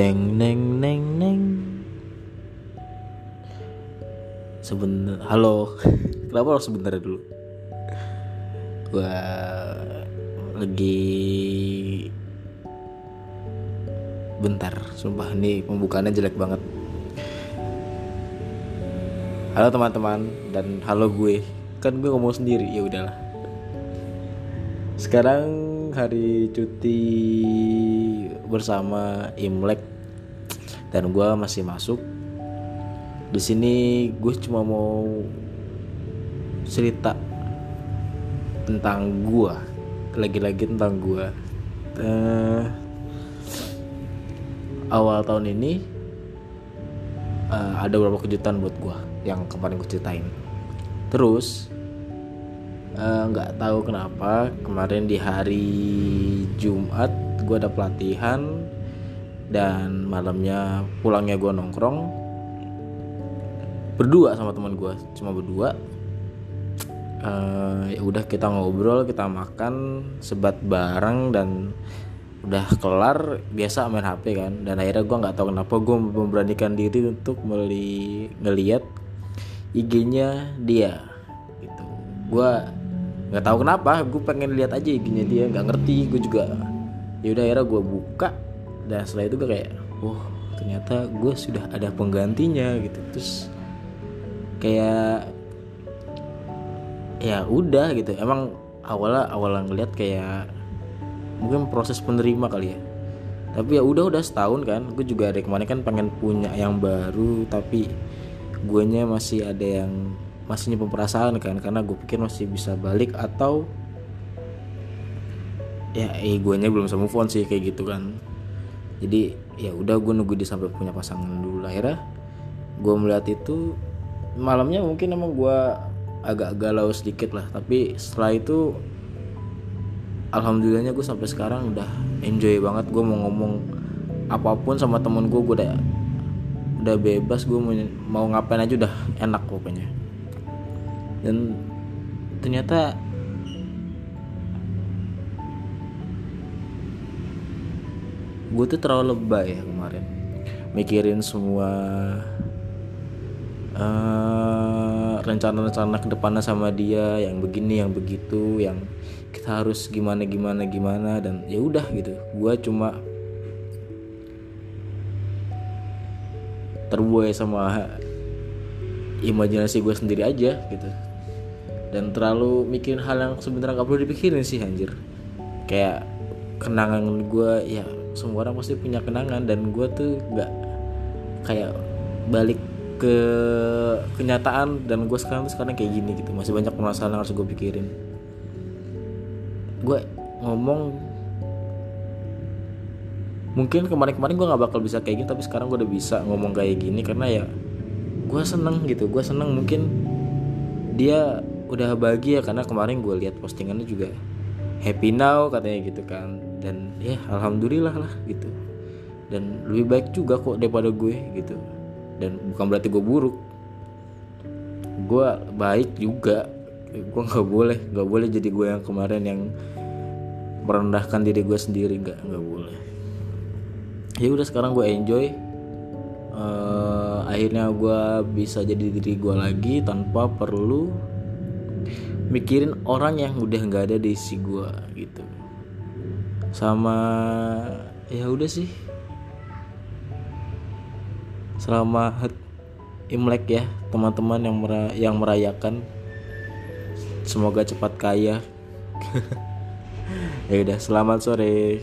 Teng neng neng neng. Sebentar, halo. Kenapa harus sebentar dulu? Gua lagi bentar, sumpah ini pembukaannya jelek banget. Halo teman-teman dan halo gue. Kan gue ngomong sendiri, ya udahlah. Sekarang hari cuti bersama Imlek dan gue masih masuk. Di sini gue cuma mau cerita tentang gue, lagi-lagi tentang gue. Eh, awal tahun ini eh, ada beberapa kejutan buat gue yang kemarin gue ceritain. Terus Eh, nggak tahu kenapa kemarin di hari Jumat gue ada pelatihan dan malamnya pulangnya gue nongkrong berdua sama teman gue cuma berdua. Eh, ya udah kita ngobrol kita makan sebat bareng dan udah kelar biasa main HP kan. Dan akhirnya gue nggak tahu kenapa gue memberanikan diri untuk meli ngeliat IG-nya dia gitu. Gue nggak tahu kenapa gue pengen lihat aja IG-nya dia nggak ngerti gue juga ya udah akhirnya gue buka dan setelah itu gue kayak wah ternyata gue sudah ada penggantinya gitu. Terus kayak ya udah gitu. Emang awalnya awalnya ngeliat kayak mungkin proses penerima kali ya. Tapi ya udah udah setahun kan gue juga dari kemarin kan pengen punya yang baru tapi guanya masih ada yang masih nyimpen perasaan kan karena gue pikir masih bisa balik atau ya eh guanya belum bisa move sih kayak gitu kan. Jadi ya udah gue nunggu dia sampai punya pasangan dulu. Akhirnya gue melihat itu malamnya mungkin emang gue agak galau sedikit lah. Tapi setelah itu alhamdulillahnya gue sampai sekarang udah enjoy banget. Gue mau ngomong apa pun sama temen gue gue udah udah bebas. Gue mau, mau ngapain aja udah enak pokoknya dan ternyata gue tuh terlalu lebay ya kemarin. Mikirin semua eh, rencana-rencana ke depannya sama dia yang begini yang begitu yang kita harus gimana gimana gimana dan ya udah gitu. Gue cuma terbuai sama imajinasi gue sendiri aja gitu dan terlalu mikirin hal yang sebenarnya gak perlu dipikirin sih anjir. Kayak kenangan gue ya semua orang pasti punya kenangan dan gue tuh gak kayak balik ke kenyataan dan gue sekarang tuh sekarang kayak gini gitu. Masih banyak permasalahan harus gue pikirin. Gue ngomong mungkin kemarin-kemarin gue nggak bakal bisa kayak gini tapi sekarang gue udah bisa ngomong kayak gini karena ya gue seneng gitu. Gue seneng mungkin dia udah bahagia karena kemarin gue lihat postingannya juga happy now katanya gitu kan. Dan ya alhamdulillah lah gitu. Dan lebih baik juga kok daripada gue gitu. Dan bukan berarti gue buruk. Gue baik juga. Gue nggak boleh nggak boleh jadi gue yang kemarin yang merendahkan diri gue sendiri. Nggak nggak boleh. Ya udah sekarang gue enjoy. Eh, akhirnya gue bisa jadi diri gue lagi tanpa perlu mikirin orang yang udah nggak ada di sisi gue gitu. Sama ya udah sih. Selamat imlek ya teman-teman yang mera- yang merayakan. Semoga cepat kaya. Ya udah selamat sore